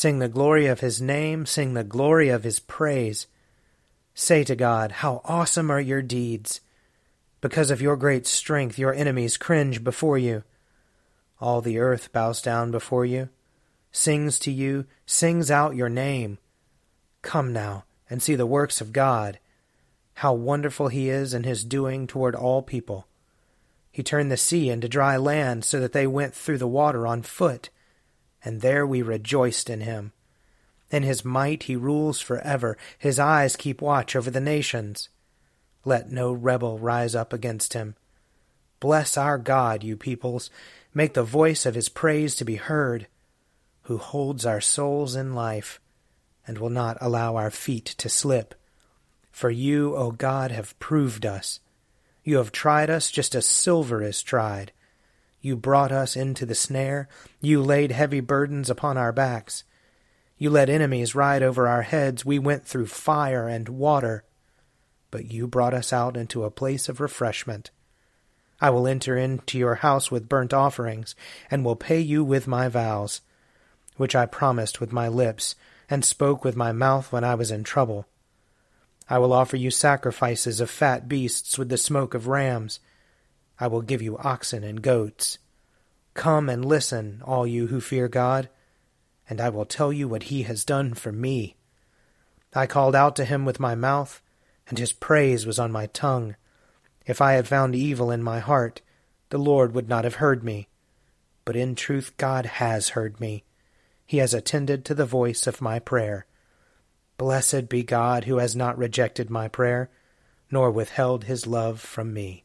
Sing the glory of his name, sing the glory of his praise. Say to God, How awesome are your deeds! Because of your great strength, your enemies cringe before you. All the earth bows down before you, sings to you, sings out your name. Come now and see the works of God, how wonderful he is in his doing toward all people. He turned the sea into dry land so that they went through the water on foot and there we rejoiced in him. In his might he rules forever, his eyes keep watch over the nations. Let no rebel rise up against him. Bless our God, you peoples, make the voice of his praise to be heard, who holds our souls in life, and will not allow our feet to slip. For you, O God, have proved us. You have tried us just as silver is tried. You brought us into the snare. You laid heavy burdens upon our backs. You let enemies ride over our heads. We went through fire and water. But you brought us out into a place of refreshment. I will enter into your house with burnt offerings, and will pay you with my vows, which I promised with my lips, and spoke with my mouth when I was in trouble. I will offer you sacrifices of fat beasts with the smoke of rams. I will give you oxen and goats. Come and listen, all you who fear God, and I will tell you what he has done for me. I called out to him with my mouth, and his praise was on my tongue. If I had found evil in my heart, the Lord would not have heard me. But in truth, God has heard me. He has attended to the voice of my prayer. Blessed be God who has not rejected my prayer, nor withheld his love from me.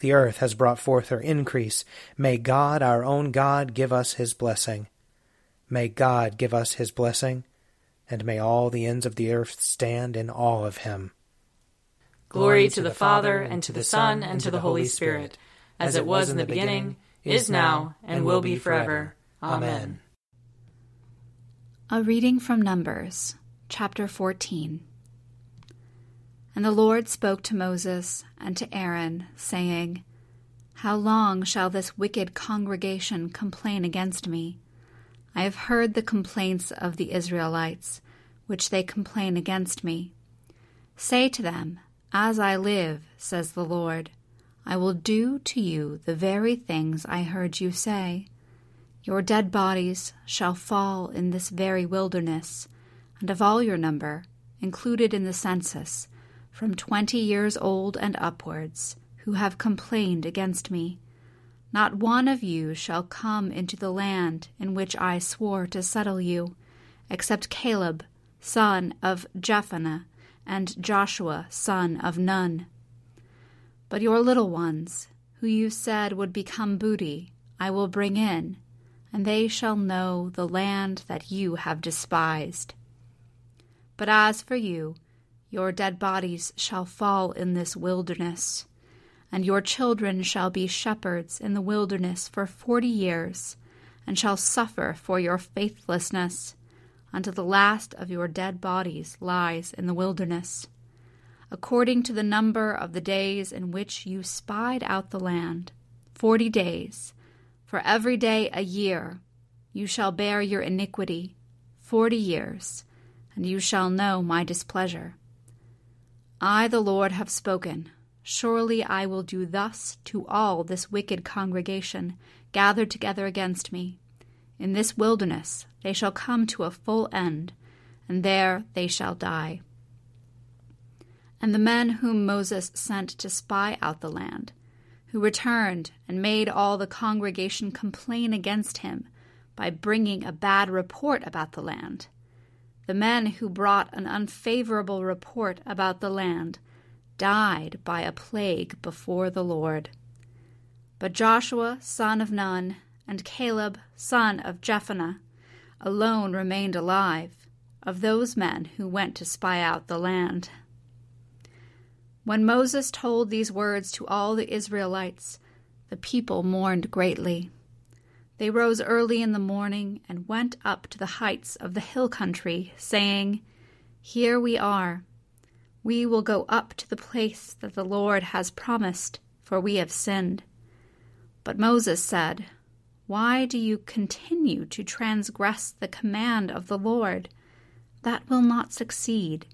The earth has brought forth her increase. May God, our own God, give us his blessing. May God give us his blessing, and may all the ends of the earth stand in awe of him. Glory to the Father, and to the Son, and to the Holy Spirit, as it was in the beginning, is now, and will be forever. Amen. A reading from Numbers, chapter 14. And the Lord spoke to Moses and to Aaron, saying, How long shall this wicked congregation complain against me? I have heard the complaints of the Israelites, which they complain against me. Say to them, As I live, says the Lord, I will do to you the very things I heard you say. Your dead bodies shall fall in this very wilderness, and of all your number, included in the census, from twenty years old and upwards, who have complained against me. Not one of you shall come into the land in which I swore to settle you, except Caleb, son of Jephunneh, and Joshua, son of Nun. But your little ones, who you said would become booty, I will bring in, and they shall know the land that you have despised. But as for you, your dead bodies shall fall in this wilderness and your children shall be shepherds in the wilderness for forty years, and shall suffer for your faithlessness, until the last of your dead bodies lies in the wilderness. According to the number of the days in which you spied out the land, forty days, for every day a year, you shall bear your iniquity, forty years, and you shall know my displeasure. I, the Lord, have spoken. Surely I will do thus to all this wicked congregation gathered together against me. In this wilderness they shall come to a full end, and there they shall die. And the men whom Moses sent to spy out the land, who returned and made all the congregation complain against him by bringing a bad report about the land, the men who brought an unfavorable report about the land, died by a plague before the Lord. But Joshua, son of Nun, and Caleb, son of Jephunneh, alone remained alive, of those men who went to spy out the land. When Moses told these words to all the Israelites, the people mourned greatly. They rose early in the morning and went up to the heights of the hill country, saying, Here we are we will go up to the place that the Lord has promised, for we have sinned. But Moses said, Why do you continue to transgress the command of the Lord? That will not succeed.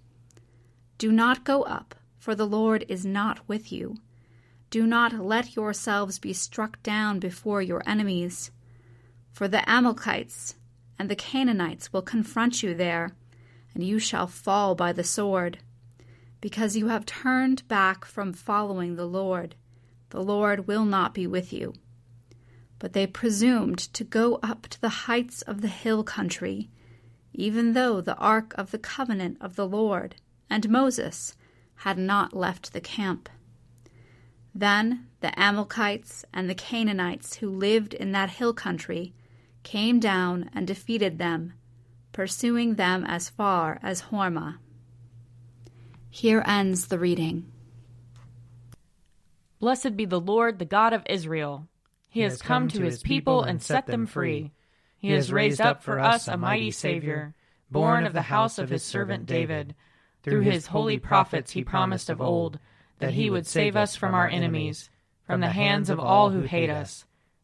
Do not go up, for the Lord is not with you. Do not let yourselves be struck down before your enemies. For the Amalekites and the Canaanites will confront you there, and you shall fall by the sword because you have turned back from following the Lord. The Lord will not be with you. But they presumed to go up to the heights of the hill country, even though the ark of the covenant of the Lord and Moses had not left the camp. Then the Amalekites and the Canaanites who lived in that hill country came down and defeated them, pursuing them as far as Hormah. Here ends the reading. Blessed be the Lord, the God of Israel. He, he has come, come to his people and set them free. He has raised up for us a mighty Savior, born of the house of his servant David. Through his holy prophets he promised of old that he would save us from our enemies, from the hands of all who hate us.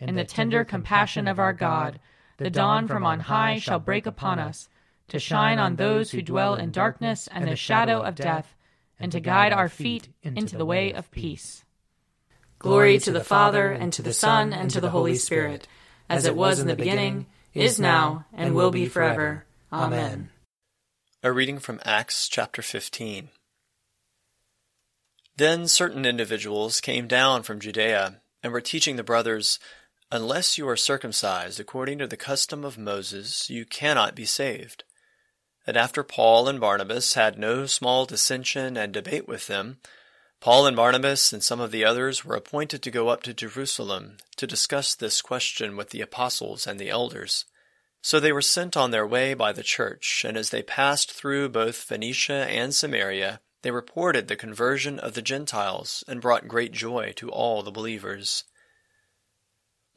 In the tender compassion of our God, the dawn from on high shall break upon us, to shine on those who dwell in darkness and the shadow of death and to guide our feet into the way of peace. Glory to the Father, and to the Son, and to the Holy Spirit, as it was in the beginning, is now, and will be forever. Amen. A reading from Acts chapter 15. Then certain individuals came down from Judea and were teaching the brothers, Unless you are circumcised according to the custom of Moses, you cannot be saved. And after Paul and Barnabas had no small dissension and debate with them, Paul and Barnabas and some of the others were appointed to go up to Jerusalem to discuss this question with the apostles and the elders. So they were sent on their way by the church, and as they passed through both Phoenicia and Samaria, they reported the conversion of the Gentiles and brought great joy to all the believers.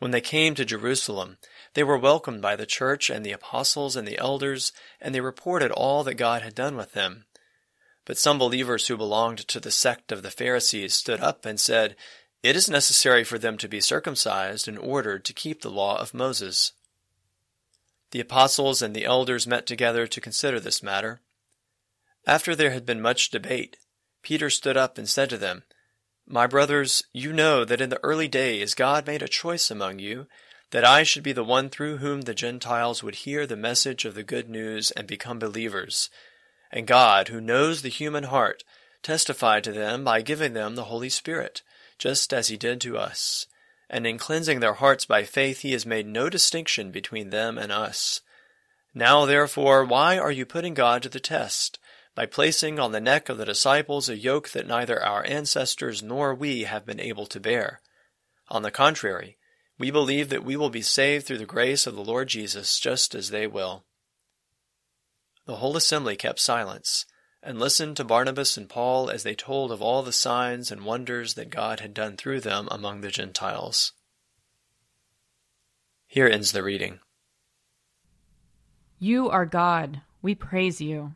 When they came to Jerusalem, they were welcomed by the church and the apostles and the elders, and they reported all that God had done with them. But some believers who belonged to the sect of the Pharisees stood up and said, It is necessary for them to be circumcised in order to keep the law of Moses. The apostles and the elders met together to consider this matter. After there had been much debate, Peter stood up and said to them, My brothers, you know that in the early days God made a choice among you, that I should be the one through whom the Gentiles would hear the message of the good news and become believers. And God, who knows the human heart, testified to them by giving them the Holy Spirit, just as he did to us. And in cleansing their hearts by faith, he has made no distinction between them and us. Now, therefore, why are you putting God to the test? By placing on the neck of the disciples a yoke that neither our ancestors nor we have been able to bear. On the contrary, we believe that we will be saved through the grace of the Lord Jesus just as they will. The whole assembly kept silence and listened to Barnabas and Paul as they told of all the signs and wonders that God had done through them among the Gentiles. Here ends the reading. You are God. We praise you.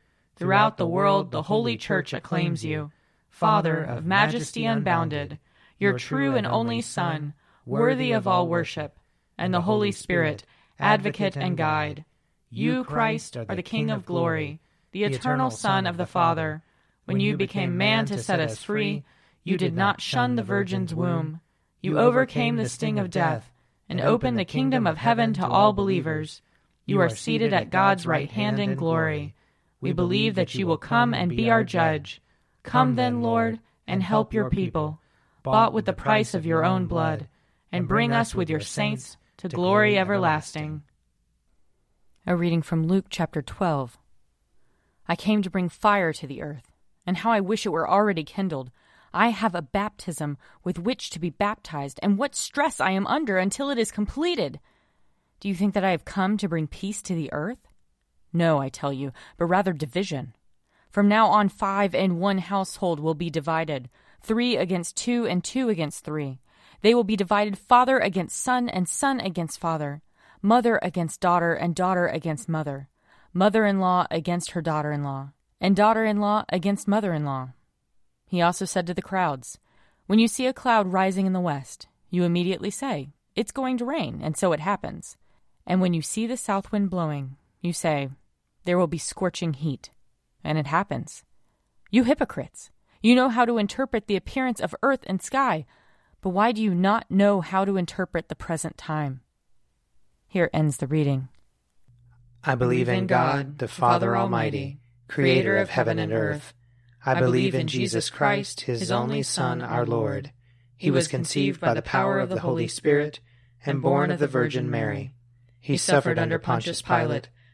Throughout the world the Holy Church acclaims you, Father of majesty unbounded, your true and only Son, worthy of all worship, and the Holy Spirit, advocate and guide. You, Christ, are the King of glory, the eternal Son of the Father. When you became man to set us free, you did not shun the Virgin's womb. You overcame the sting of death and opened the kingdom of heaven to all believers. You are seated at God's right hand in glory. We believe that you will come and be our judge. Come then, Lord, and help your people, bought with the price of your own blood, and bring us with your saints to glory everlasting. A reading from Luke chapter 12. I came to bring fire to the earth, and how I wish it were already kindled. I have a baptism with which to be baptized, and what stress I am under until it is completed. Do you think that I have come to bring peace to the earth? No, I tell you, but rather division. From now on, five and one household will be divided, three against two and two against three. They will be divided father against son and son against father, mother against daughter and daughter against mother, mother in law against her daughter in law, and daughter in law against mother in law. He also said to the crowds, When you see a cloud rising in the west, you immediately say, It's going to rain, and so it happens. And when you see the south wind blowing, you say, there will be scorching heat. And it happens. You hypocrites! You know how to interpret the appearance of earth and sky, but why do you not know how to interpret the present time? Here ends the reading. I believe in God, the Father Almighty, creator of heaven and earth. I believe in Jesus Christ, his only Son, our Lord. He was conceived by the power of the Holy Spirit and born of the Virgin Mary. He suffered under Pontius Pilate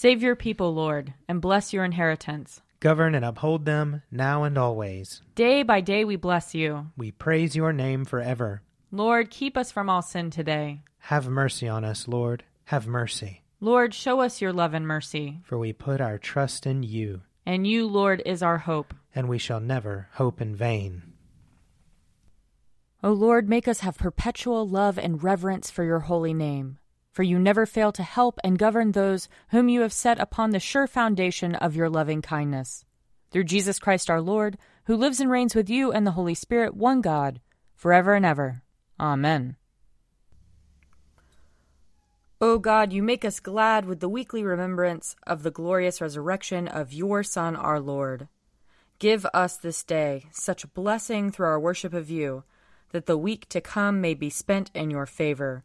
Save your people, Lord, and bless your inheritance. Govern and uphold them now and always. Day by day we bless you. We praise your name forever. Lord, keep us from all sin today. Have mercy on us, Lord. Have mercy. Lord, show us your love and mercy. For we put our trust in you. And you, Lord, is our hope. And we shall never hope in vain. O Lord, make us have perpetual love and reverence for your holy name. For you never fail to help and govern those whom you have set upon the sure foundation of your loving kindness. Through Jesus Christ our Lord, who lives and reigns with you and the Holy Spirit, one God, forever and ever. Amen. O God, you make us glad with the weekly remembrance of the glorious resurrection of your Son, our Lord. Give us this day such blessing through our worship of you, that the week to come may be spent in your favor.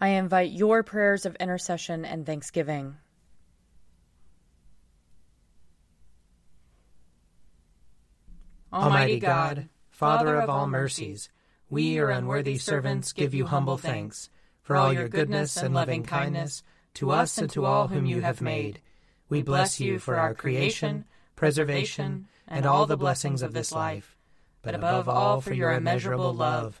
I invite your prayers of intercession and thanksgiving. Almighty God, Father of all mercies, we, your unworthy servants, give you humble thanks for all your goodness and loving kindness to us and to all whom you have made. We bless you for our creation, preservation, and all the blessings of this life, but above all for your immeasurable love